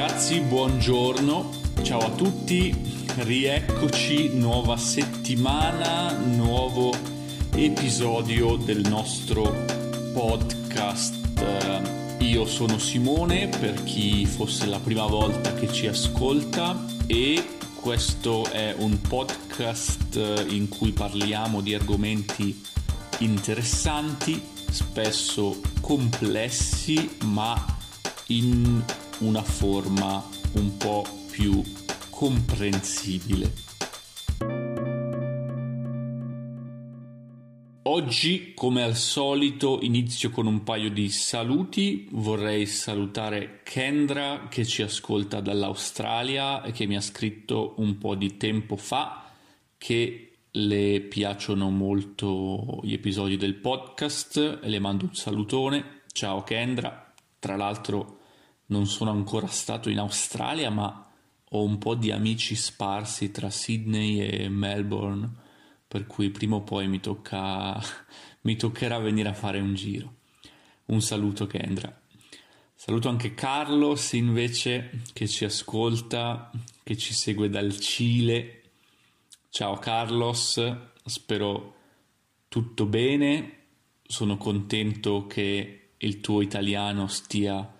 ragazzi, buongiorno, ciao a tutti, rieccoci, nuova settimana, nuovo episodio del nostro podcast. Io sono Simone, per chi fosse la prima volta che ci ascolta, e questo è un podcast in cui parliamo di argomenti interessanti, spesso complessi, ma in una forma un po' più comprensibile. Oggi, come al solito, inizio con un paio di saluti. Vorrei salutare Kendra che ci ascolta dall'Australia e che mi ha scritto un po' di tempo fa che le piacciono molto gli episodi del podcast le mando un salutone. Ciao Kendra. Tra l'altro non sono ancora stato in Australia, ma ho un po' di amici sparsi tra Sydney e Melbourne, per cui prima o poi mi, tocca, mi toccherà venire a fare un giro. Un saluto Kendra. Saluto anche Carlos invece che ci ascolta, che ci segue dal Cile. Ciao Carlos, spero tutto bene. Sono contento che il tuo italiano stia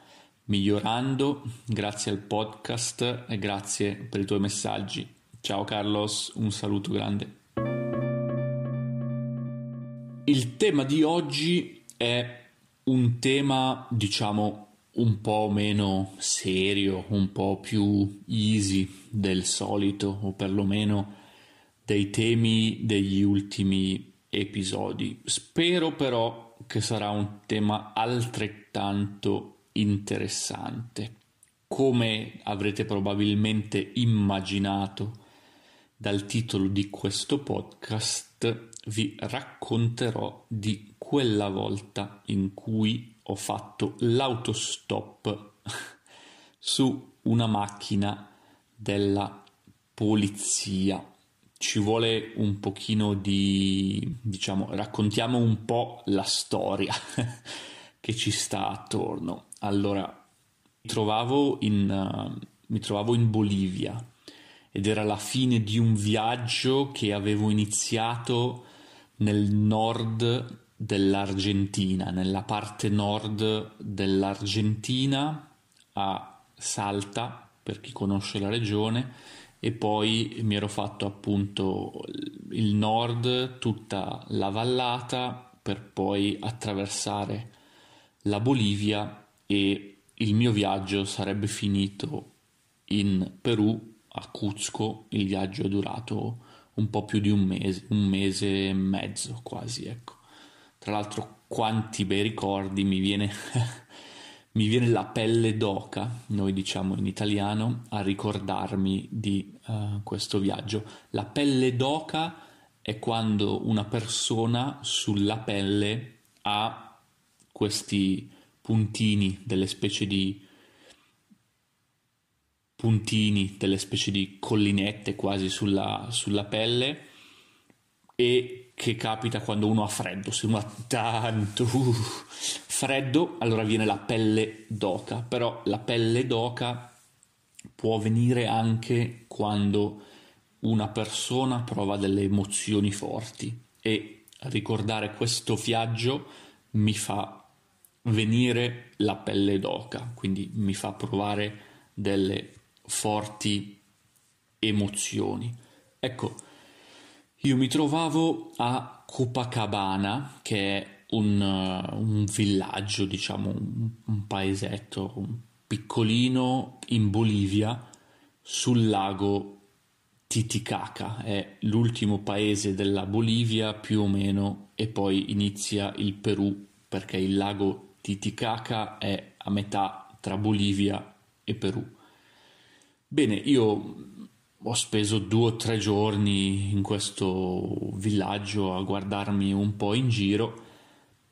migliorando grazie al podcast e grazie per i tuoi messaggi. Ciao Carlos, un saluto grande. Il tema di oggi è un tema, diciamo, un po' meno serio, un po' più easy del solito, o perlomeno dei temi degli ultimi episodi. Spero però che sarà un tema altrettanto interessante. Come avrete probabilmente immaginato dal titolo di questo podcast, vi racconterò di quella volta in cui ho fatto l'autostop su una macchina della polizia. Ci vuole un pochino di, diciamo, raccontiamo un po' la storia che ci sta attorno. Allora, trovavo in, uh, mi trovavo in Bolivia ed era la fine di un viaggio che avevo iniziato nel nord dell'Argentina, nella parte nord dell'Argentina a Salta, per chi conosce la regione, e poi mi ero fatto appunto il nord, tutta la vallata, per poi attraversare la Bolivia e il mio viaggio sarebbe finito in Perù, a Cuzco. Il viaggio è durato un po' più di un mese, un mese e mezzo quasi, ecco. Tra l'altro quanti bei ricordi mi viene, mi viene la pelle d'oca, noi diciamo in italiano, a ricordarmi di uh, questo viaggio. La pelle d'oca è quando una persona sulla pelle ha questi puntini, delle specie di puntini, delle specie di collinette quasi sulla, sulla pelle e che capita quando uno ha freddo, se uno ha tanto uh, freddo allora viene la pelle d'oca, però la pelle d'oca può venire anche quando una persona prova delle emozioni forti. E ricordare questo viaggio mi fa venire la pelle d'oca, quindi mi fa provare delle forti emozioni. Ecco, io mi trovavo a Copacabana, che è un, un villaggio, diciamo un, un paesetto un piccolino in Bolivia sul lago Titicaca, è l'ultimo paese della Bolivia più o meno e poi inizia il Perù perché il lago Titicaca è a metà tra Bolivia e Perù. Bene, io ho speso due o tre giorni in questo villaggio a guardarmi un po' in giro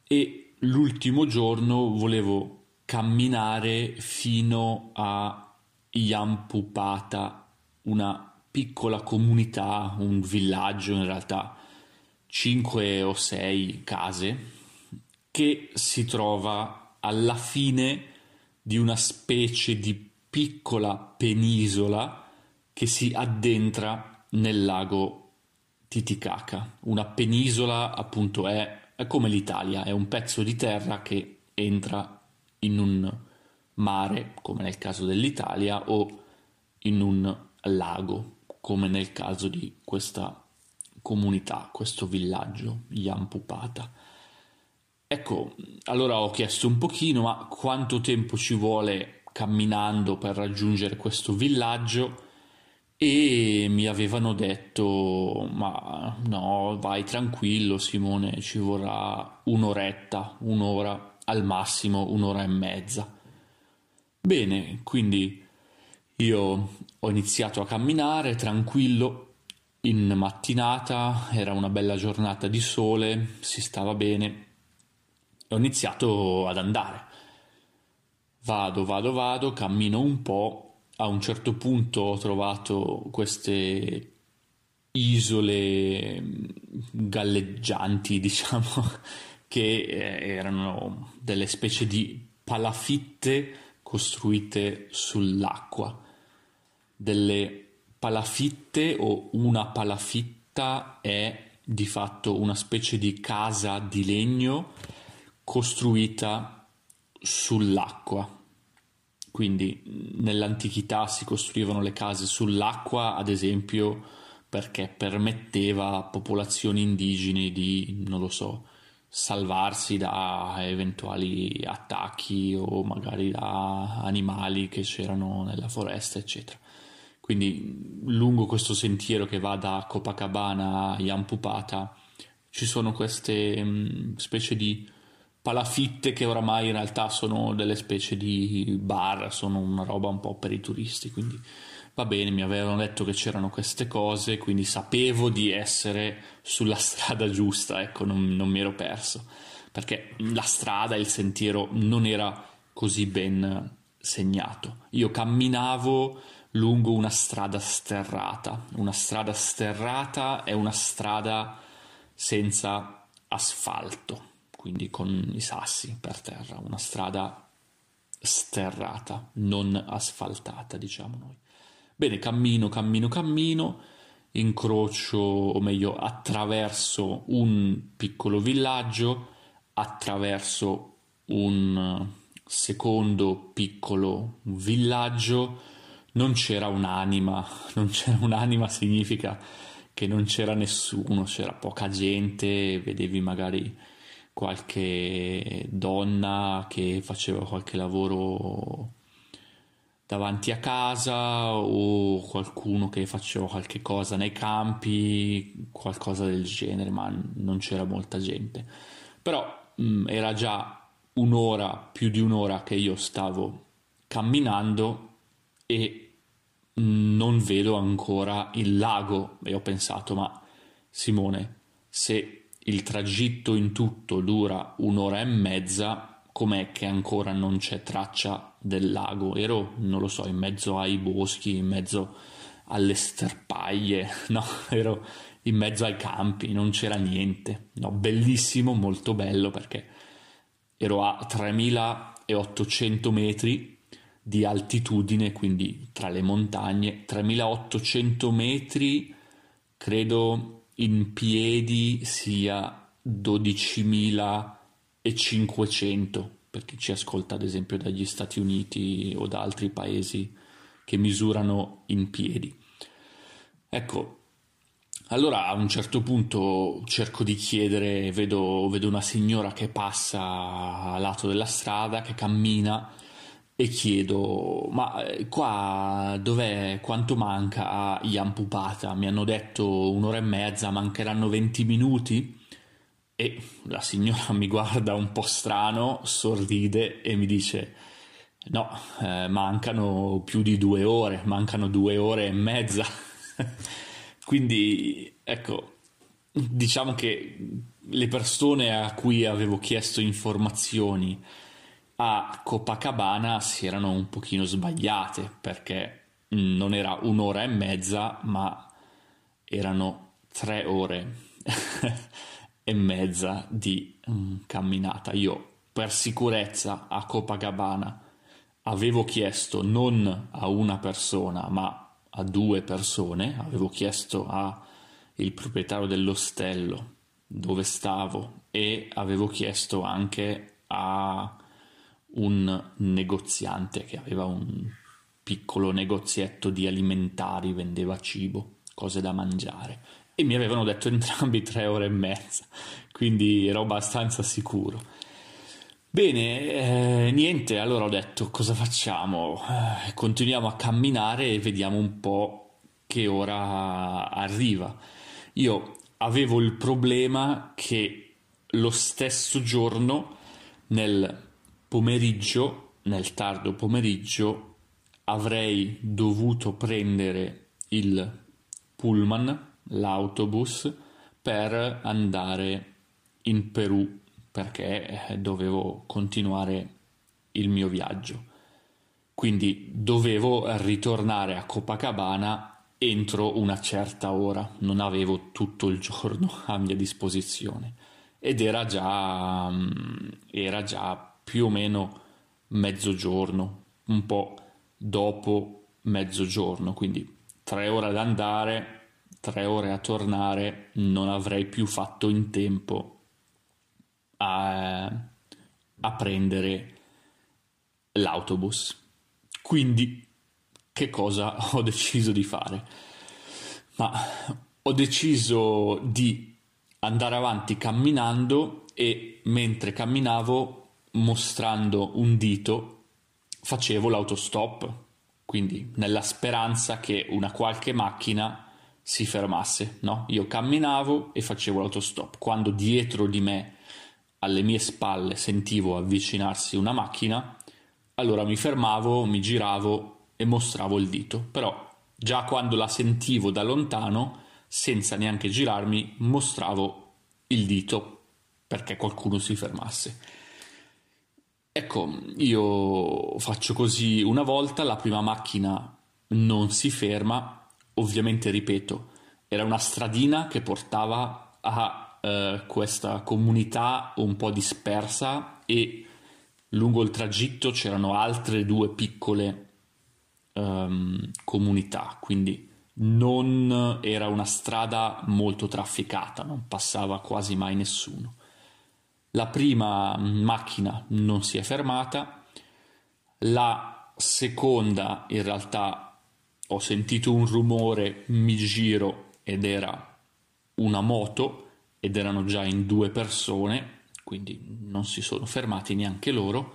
e l'ultimo giorno volevo camminare fino a Yampupata, una piccola comunità, un villaggio in realtà, cinque o sei case che si trova alla fine di una specie di piccola penisola che si addentra nel lago Titicaca. Una penisola appunto è, è come l'Italia, è un pezzo di terra che entra in un mare, come nel caso dell'Italia, o in un lago, come nel caso di questa comunità, questo villaggio, Yampupata. Ecco, allora ho chiesto un pochino, ma quanto tempo ci vuole camminando per raggiungere questo villaggio? E mi avevano detto, ma no, vai tranquillo Simone, ci vorrà un'oretta, un'ora, al massimo un'ora e mezza. Bene, quindi io ho iniziato a camminare tranquillo in mattinata, era una bella giornata di sole, si stava bene ho iniziato ad andare. Vado, vado, vado, cammino un po', a un certo punto ho trovato queste isole mm, galleggianti, diciamo, che eh, erano delle specie di palafitte costruite sull'acqua. Delle palafitte o una palafitta è di fatto una specie di casa di legno costruita sull'acqua. Quindi nell'antichità si costruivano le case sull'acqua, ad esempio, perché permetteva a popolazioni indigene di, non lo so, salvarsi da eventuali attacchi o magari da animali che c'erano nella foresta, eccetera. Quindi lungo questo sentiero che va da Copacabana a Yampupata ci sono queste mh, specie di palafitte che oramai in realtà sono delle specie di bar, sono una roba un po' per i turisti, quindi va bene, mi avevano detto che c'erano queste cose, quindi sapevo di essere sulla strada giusta, ecco, non, non mi ero perso, perché la strada, il sentiero non era così ben segnato. Io camminavo lungo una strada sterrata. Una strada sterrata è una strada senza asfalto quindi con i sassi per terra, una strada sterrata, non asfaltata, diciamo noi. Bene, cammino, cammino, cammino, incrocio, o meglio, attraverso un piccolo villaggio, attraverso un secondo piccolo villaggio, non c'era un'anima, non c'era un'anima significa che non c'era nessuno, c'era poca gente, vedevi magari qualche donna che faceva qualche lavoro davanti a casa o qualcuno che faceva qualche cosa nei campi, qualcosa del genere, ma non c'era molta gente. Però mh, mm, era già un'ora, più di un'ora che io stavo camminando e non vedo ancora il lago e ho pensato, ma Simone, se il tragitto in tutto dura un'ora e mezza, com'è che ancora non c'è traccia del lago? Ero, non lo so, in mezzo ai boschi, in mezzo alle sterpaglie, no, ero in mezzo ai campi, non c'era niente. No, bellissimo, molto bello perché ero a 3800 metri di altitudine, quindi tra le montagne, 3800 metri, credo in piedi sia 12.500 per chi ci ascolta ad esempio dagli Stati Uniti o da altri paesi che misurano in piedi. Ecco, allora a un certo punto cerco di chiedere, vedo, vedo una signora che passa a lato della strada, che cammina e chiedo ma eh, qua dov'è? Quanto manca? A Yampupata mi hanno detto un'ora e mezza mancheranno 20 minuti. E la signora mi guarda un po' strano sorride e mi dice no eh, mancano più di due ore mancano due ore e mezza. Quindi ecco diciamo che le persone a cui avevo chiesto informazioni a Copacabana si erano un pochino sbagliate perché non era un'ora e mezza, ma erano tre ore e mezza di um, camminata. Io per sicurezza a Copacabana avevo chiesto non a una persona ma a due persone, avevo chiesto al proprietario dell'ostello dove stavo e avevo chiesto anche a un negoziante che aveva un piccolo negozietto di alimentari, vendeva cibo, cose da mangiare e mi avevano detto entrambi tre ore e mezza, quindi ero abbastanza sicuro. Bene, eh, niente, allora ho detto cosa facciamo? Eh, continuiamo a camminare e vediamo un po' che ora arriva. Io avevo il problema che lo stesso giorno, nel pomeriggio, nel tardo pomeriggio, avrei dovuto prendere il pullman, l'autobus, per andare in Perù perché eh, dovevo continuare il mio viaggio. Quindi dovevo ritornare a Copacabana entro una certa ora, non avevo tutto il giorno a mia disposizione ed era già, mm, era già più o meno mezzogiorno, un po' dopo mezzogiorno, quindi tre ore ad andare, tre ore a tornare, non avrei più fatto in tempo a, a prendere l'autobus. Quindi che cosa ho deciso di fare? Ma ho deciso di andare avanti camminando e mentre camminavo mostrando un dito facevo l'autostop, quindi nella speranza che una qualche macchina si fermasse, no? Io camminavo e facevo l'autostop. Quando dietro di me, alle mie spalle, sentivo avvicinarsi una macchina, allora mi fermavo, mi giravo e mostravo il dito. Però già quando la sentivo da lontano, senza neanche girarmi, mostravo il dito perché qualcuno si fermasse. Ecco, io faccio così una volta, la prima macchina non si ferma, ovviamente ripeto, era una stradina che portava a eh, questa comunità un po' dispersa e lungo il tragitto c'erano altre due piccole um, comunità, quindi non era una strada molto trafficata, non passava quasi mai nessuno. La prima macchina non si è fermata, la seconda in realtà ho sentito un rumore, mi giro ed era una moto ed erano già in due persone, quindi non si sono fermati neanche loro.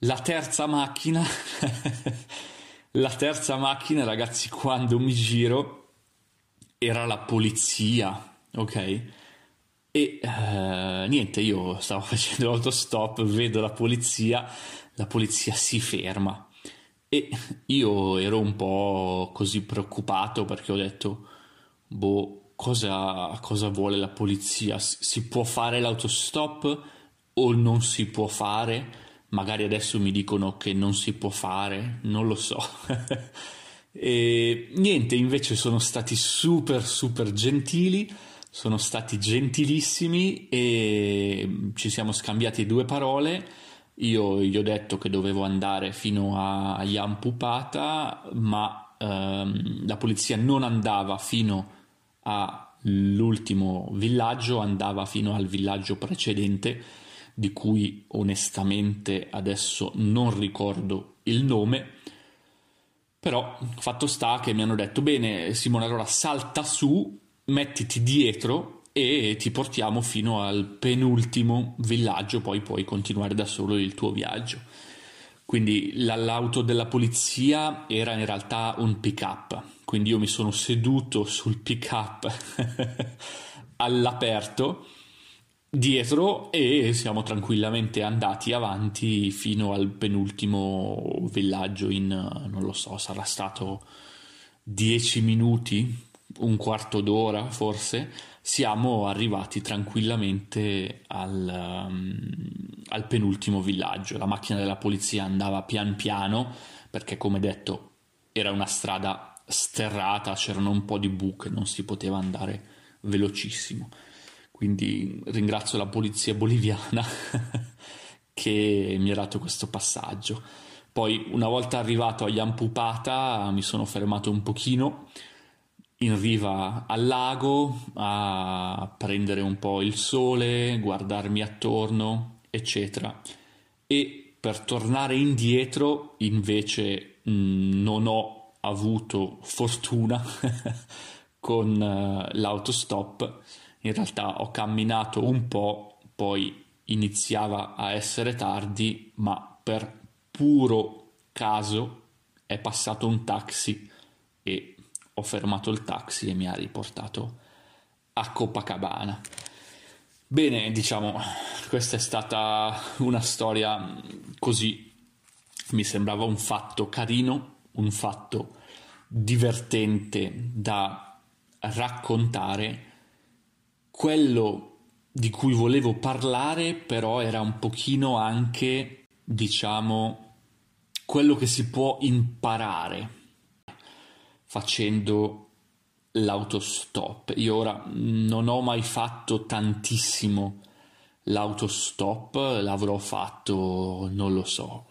La terza macchina, la terza macchina ragazzi quando mi giro era la polizia, ok? E uh, niente, io stavo facendo l'autostop, vedo la polizia, la polizia si ferma e io ero un po' così preoccupato perché ho detto, boh, cosa, cosa vuole la polizia? Si può fare l'autostop o non si può fare? Magari adesso mi dicono che non si può fare, non lo so. e niente, invece sono stati super super gentili sono stati gentilissimi e ci siamo scambiati due parole. Io gli ho detto che dovevo andare fino a Pupata, ma ehm, la polizia non andava fino all'ultimo villaggio, andava fino al villaggio precedente, di cui onestamente adesso non ricordo il nome. Però fatto sta che mi hanno detto: Bene, Simone, allora salta su mettiti dietro e ti portiamo fino al penultimo villaggio, poi puoi continuare da solo il tuo viaggio. Quindi l'auto della polizia era in realtà un pick up, quindi io mi sono seduto sul pick up all'aperto dietro e siamo tranquillamente andati avanti fino al penultimo villaggio in, non lo so, sarà stato 10 minuti un quarto d'ora forse, siamo arrivati tranquillamente al, um, al, penultimo villaggio. La macchina della polizia andava pian piano perché, come detto, era una strada sterrata, c'erano un po' di buche, non si poteva andare velocissimo. Quindi ringrazio la polizia boliviana che mi ha dato questo passaggio. Poi una volta arrivato agli Ampupata mi sono fermato un pochino in riva al lago a prendere un po' il sole, guardarmi attorno, eccetera. E per tornare indietro invece mh, mm, non ho avuto fortuna con uh, l'autostop. In realtà ho camminato un po', poi iniziava a essere tardi, ma per puro caso è passato un taxi e ho fermato il taxi e mi ha riportato a Copacabana. Bene, diciamo, questa è stata una storia così, mi sembrava un fatto carino, un fatto divertente da raccontare. Quello di cui volevo parlare però era un pochino anche, diciamo, quello che si può imparare facendo l'autostop. Io ora non ho mai fatto tantissimo l'autostop, l'avrò fatto, non lo so,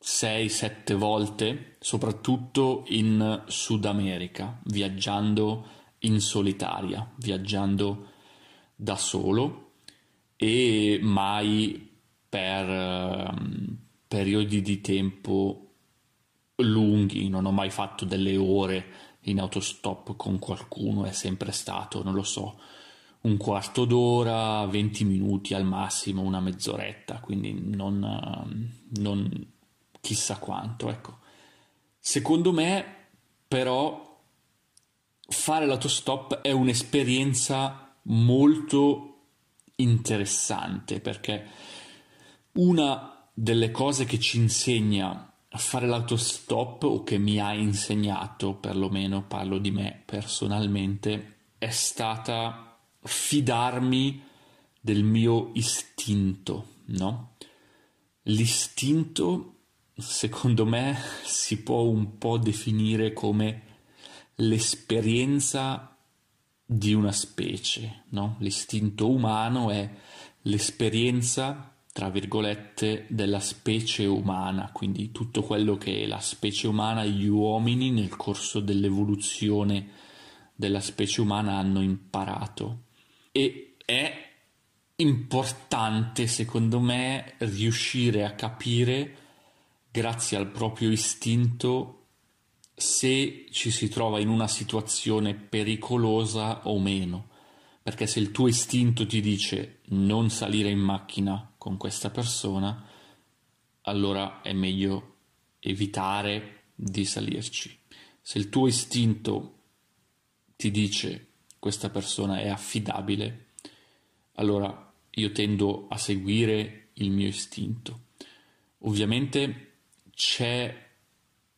6-7 volte, soprattutto in Sud America, viaggiando in solitaria, viaggiando da solo e mai per um, periodi di tempo lunghi, non ho mai fatto delle ore in autostop con qualcuno, è sempre stato, non lo so, un quarto d'ora, 20 minuti al massimo, una mezz'oretta, quindi non, non chissà quanto, ecco. Secondo me, però, fare l'autostop è un'esperienza molto interessante perché una delle cose che ci insegna a fare l'autostop o che mi ha insegnato, perlomeno parlo di me personalmente, è stata fidarmi del mio istinto, no? L'istinto, secondo me, si può un po' definire come l'esperienza di una specie, no? L'istinto umano è l'esperienza tra virgolette, della specie umana, quindi tutto quello che la specie umana, gli uomini nel corso dell'evoluzione della specie umana hanno imparato. E è importante, secondo me, riuscire a capire, grazie al proprio istinto, se ci si trova in una situazione pericolosa o meno. Perché se il tuo istinto ti dice non salire in macchina con questa persona, allora è meglio evitare di salirci. Se il tuo istinto ti dice questa persona è affidabile, allora io tendo a seguire il mio istinto. Ovviamente c'è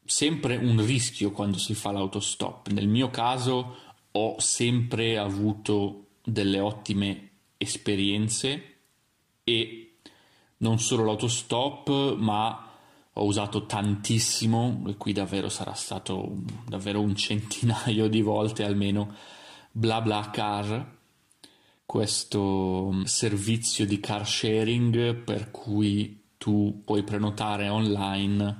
sempre un rischio quando si fa l'autostop. Nel mio caso ho sempre avuto delle ottime esperienze e non solo l'autostop, ma ho usato tantissimo, e qui davvero sarà stato davvero un centinaio di volte almeno, BlaBlaCar, questo servizio di car sharing per cui tu puoi prenotare online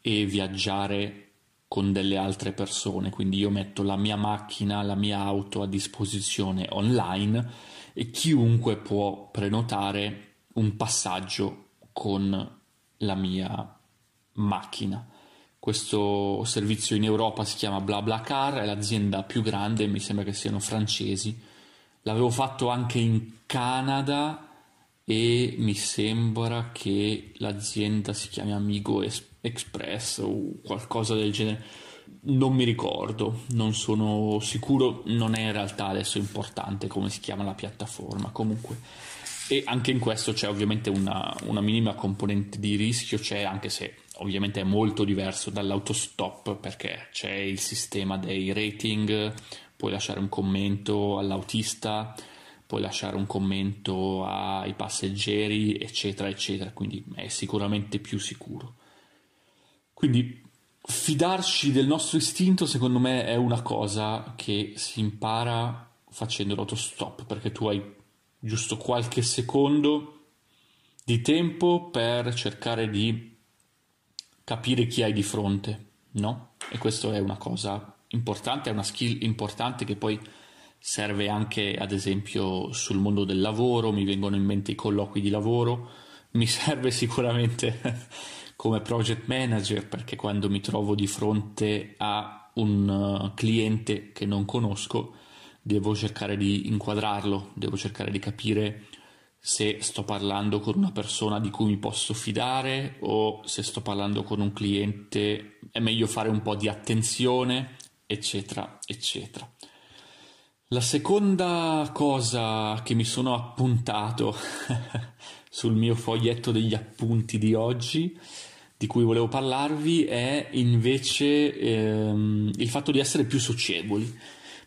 e viaggiare con delle altre persone, quindi io metto la mia macchina, la mia auto a disposizione online e chiunque può prenotare un passaggio con la mia macchina. Questo servizio in Europa si chiama BlaBlaCar, è l'azienda più grande, mi sembra che siano francesi. L'avevo fatto anche in Canada e mi sembra che l'azienda si chiami Amigo Express o qualcosa del genere. Non mi ricordo, non sono sicuro, non è in realtà adesso importante come si chiama la piattaforma. Comunque e anche in questo c'è ovviamente una, una minima componente di rischio, c'è anche se ovviamente è molto diverso dall'autostop perché c'è il sistema dei rating, puoi lasciare un commento all'autista, puoi lasciare un commento ai passeggeri, eccetera, eccetera, quindi è sicuramente più sicuro. Quindi fidarci del nostro istinto, secondo me, è una cosa che si impara facendo l'autostop, perché tu hai giusto qualche secondo di tempo per cercare di capire chi hai di fronte, no? E questo è una cosa importante, è una skill importante che poi serve anche ad esempio sul mondo del lavoro, mi vengono in mente i colloqui di lavoro, mi serve sicuramente come project manager perché quando mi trovo di fronte a un uh, cliente che non conosco devo cercare di inquadrarlo, devo cercare di capire se sto parlando con una persona di cui mi posso fidare o se sto parlando con un cliente è meglio fare un po' di attenzione, eccetera, eccetera. La seconda cosa che mi sono appuntato sul mio foglietto degli appunti di oggi, di cui volevo parlarvi, è invece ehm, il fatto di essere più socievoli,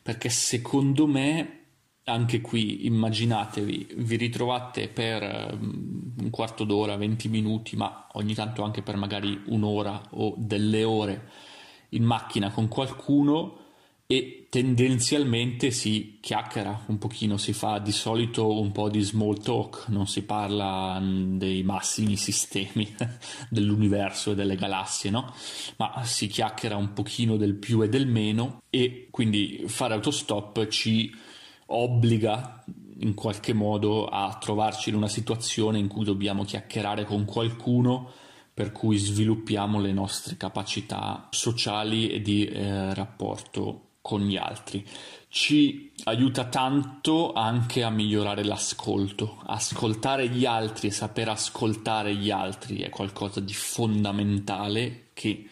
perché secondo me anche qui immaginatevi, vi ritrovate per ehm, un quarto d'ora, 20 minuti, ma ogni tanto anche per magari un'ora o delle ore in macchina con qualcuno e tendenzialmente si chiacchiera un pochino, si fa di solito un po' di small talk, non si parla mm, dei massimi sistemi dell'universo e delle galassie, no? Ma si chiacchiera un pochino del più e del meno e quindi fare autostop ci obbliga in qualche modo a trovarci in una situazione in cui dobbiamo chiacchierare con qualcuno per cui sviluppiamo le nostre capacità sociali e di eh, rapporto con gli altri. Ci aiuta tanto anche a migliorare l'ascolto. Ascoltare gli altri e saper ascoltare gli altri è qualcosa di fondamentale che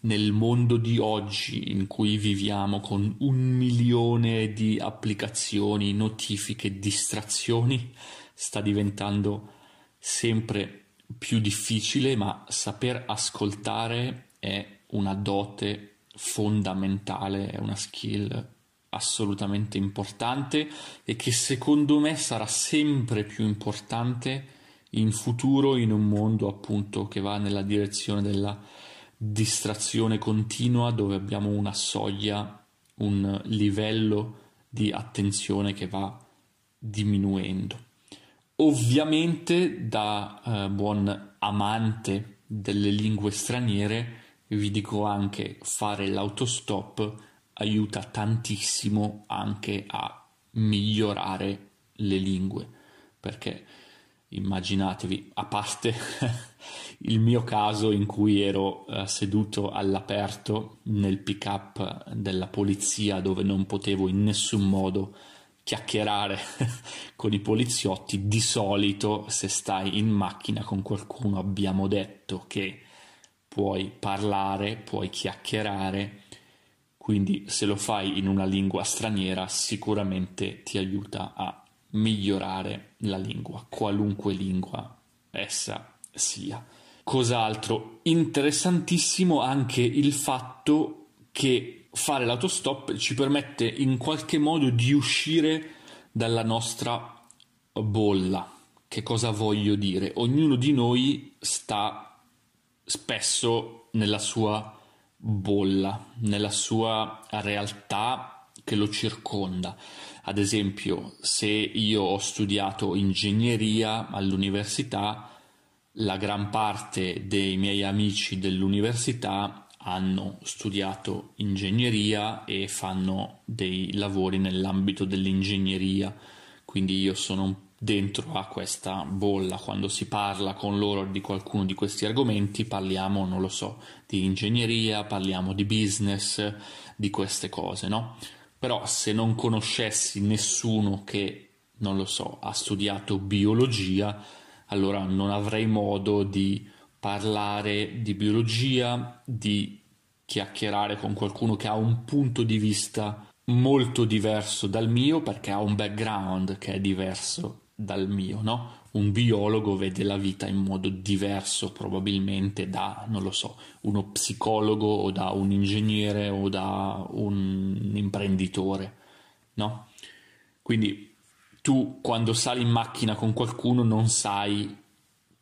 nel mondo di oggi in cui viviamo con un milione di applicazioni, notifiche, distrazioni, sta diventando sempre più difficile, ma saper ascoltare è una dote fondamentale, è una skill assolutamente importante e che secondo me sarà sempre più importante in futuro in un mondo appunto che va nella direzione della distrazione continua dove abbiamo una soglia, un livello di attenzione che va diminuendo. Ovviamente da eh, buon amante delle lingue straniere vi dico anche fare l'autostop aiuta tantissimo anche a migliorare le lingue perché immaginatevi a parte il mio caso in cui ero uh, seduto all'aperto nel pick up della polizia dove non potevo in nessun modo chiacchierare con i poliziotti di solito se stai in macchina con qualcuno abbiamo detto che puoi parlare, puoi chiacchierare, quindi se lo fai in una lingua straniera sicuramente ti aiuta a migliorare la lingua, qualunque lingua essa sia. Cos'altro? Interessantissimo anche il fatto che fare l'autostop ci permette in qualche modo di uscire dalla nostra bolla. Che cosa voglio dire? Ognuno di noi sta spesso nella sua bolla, nella sua realtà che lo circonda. Ad esempio, se io ho studiato ingegneria all'università, la gran parte dei miei amici dell'università hanno studiato ingegneria e fanno dei lavori nell'ambito dell'ingegneria, quindi io sono un dentro a questa bolla. Quando si parla con loro di qualcuno di questi argomenti, parliamo, non lo so, di ingegneria, parliamo di business, di queste cose, no? Però se non conoscessi nessuno che, non lo so, ha studiato biologia, allora non avrei modo di parlare di biologia, di chiacchierare con qualcuno che ha un punto di vista molto diverso dal mio perché ha un background che è diverso dal mio, no? Un biologo vede la vita in modo diverso probabilmente da, non lo so, uno psicologo o da un ingegnere o da un imprenditore, no? Quindi tu quando sali in macchina con qualcuno non sai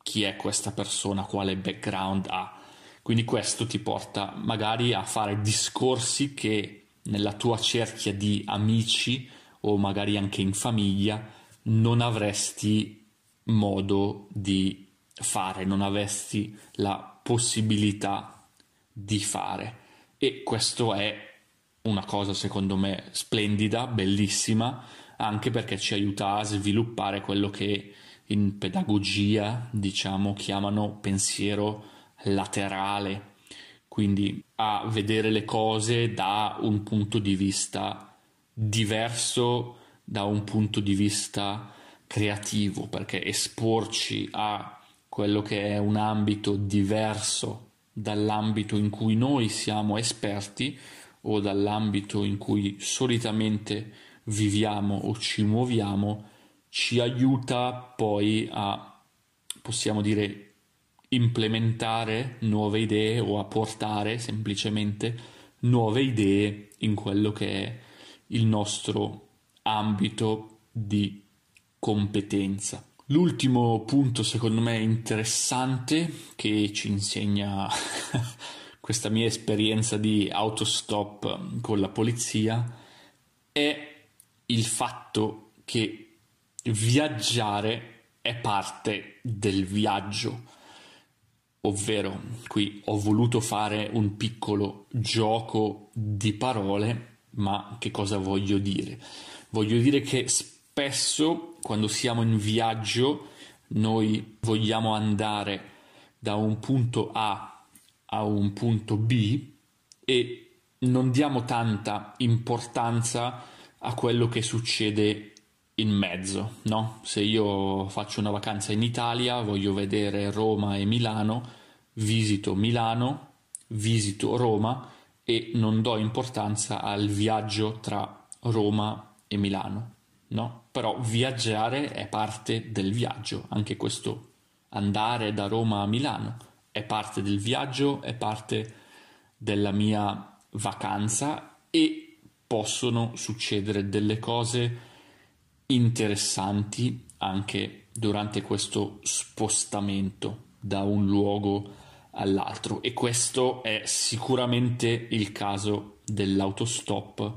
chi è questa persona, quale background ha. Quindi questo ti porta magari a fare discorsi che nella tua cerchia di amici o magari anche in famiglia non avresti modo di fare, non avessi la possibilità di fare. E questo è una cosa secondo me splendida, bellissima, anche perché ci aiuta a sviluppare quello che in pedagogia, diciamo, chiamano pensiero laterale, quindi a vedere le cose da un punto di vista diverso, da un punto di vista creativo, perché esporci a quello che è un ambito diverso dall'ambito in cui noi siamo esperti o dall'ambito in cui solitamente viviamo o ci muoviamo, ci aiuta poi a, possiamo dire, implementare nuove idee o a portare semplicemente nuove idee in quello che è il nostro ambito di competenza. L'ultimo punto secondo me interessante che ci insegna questa mia esperienza di autostop con la polizia è il fatto che viaggiare è parte del viaggio. Ovvero, qui ho voluto fare un piccolo gioco di parole, ma che cosa voglio dire? Voglio dire che spesso quando siamo in viaggio noi vogliamo andare da un punto A a un punto B e non diamo tanta importanza a quello che succede in mezzo, no? Se io faccio una vacanza in Italia, voglio vedere Roma e Milano, visito Milano, visito Roma e non do importanza al viaggio tra Roma e Milano no? Però viaggiare è parte del viaggio, anche questo andare da Roma a Milano è parte del viaggio, è parte della mia vacanza e possono succedere delle cose interessanti anche durante questo spostamento da un luogo all'altro e questo è sicuramente il caso dell'autostop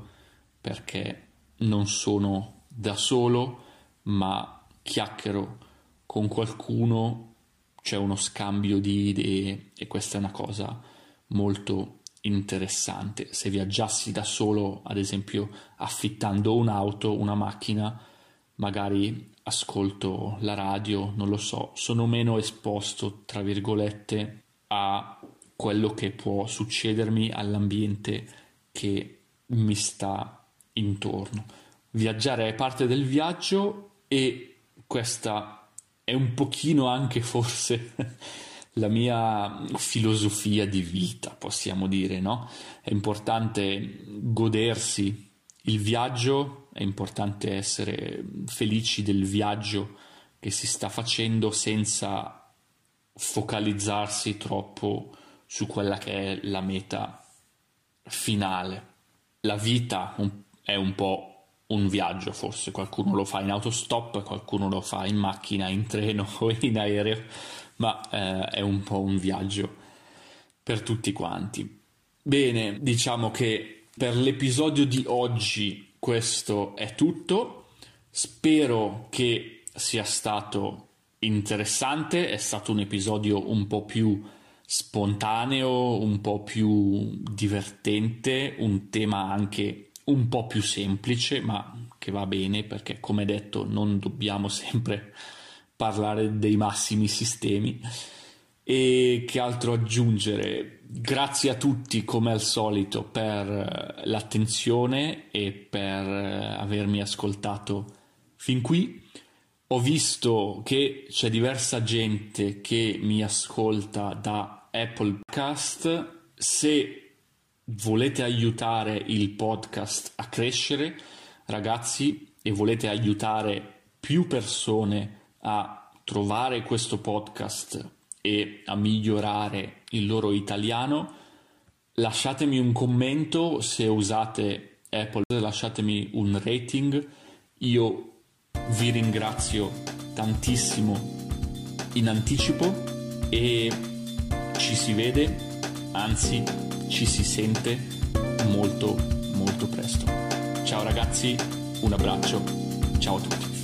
perché non sono da solo, ma chiacchiero con qualcuno, c'è uno scambio di idee e questa è una cosa molto interessante. Se viaggiassi da solo, ad esempio affittando un'auto, una macchina, magari ascolto la radio, non lo so, sono meno esposto, tra virgolette, a quello che può succedermi all'ambiente che mi sta intorno viaggiare è parte del viaggio e questa è un pochino anche forse la mia filosofia di vita, possiamo dire, no? È importante godersi il viaggio, è importante essere felici del viaggio che si sta facendo senza focalizzarsi troppo su quella che è la meta finale. La vita è un po' un viaggio, forse qualcuno lo fa in autostop, qualcuno lo fa in macchina, in treno o in aereo, ma eh, è un po' un viaggio per tutti quanti. Bene, diciamo che per l'episodio di oggi questo è tutto. Spero che sia stato interessante, è stato un episodio un po' più spontaneo, un po' più divertente, un tema anche un po' più semplice, ma che va bene perché, come detto, non dobbiamo sempre parlare dei massimi sistemi. E che altro aggiungere? Grazie a tutti, come al solito, per eh, l'attenzione e per eh, avermi ascoltato fin qui. Ho visto che c'è diversa gente che mi ascolta da Apple Podcast. Se volete aiutare il podcast a crescere, ragazzi, e volete aiutare più persone a trovare questo podcast e a migliorare il loro italiano, lasciatemi un commento se usate Apple, lasciatemi un rating. Io vi ringrazio tantissimo in anticipo e ci si vede, anzi ci si sente molto molto presto. Ciao ragazzi, un abbraccio, ciao a tutti.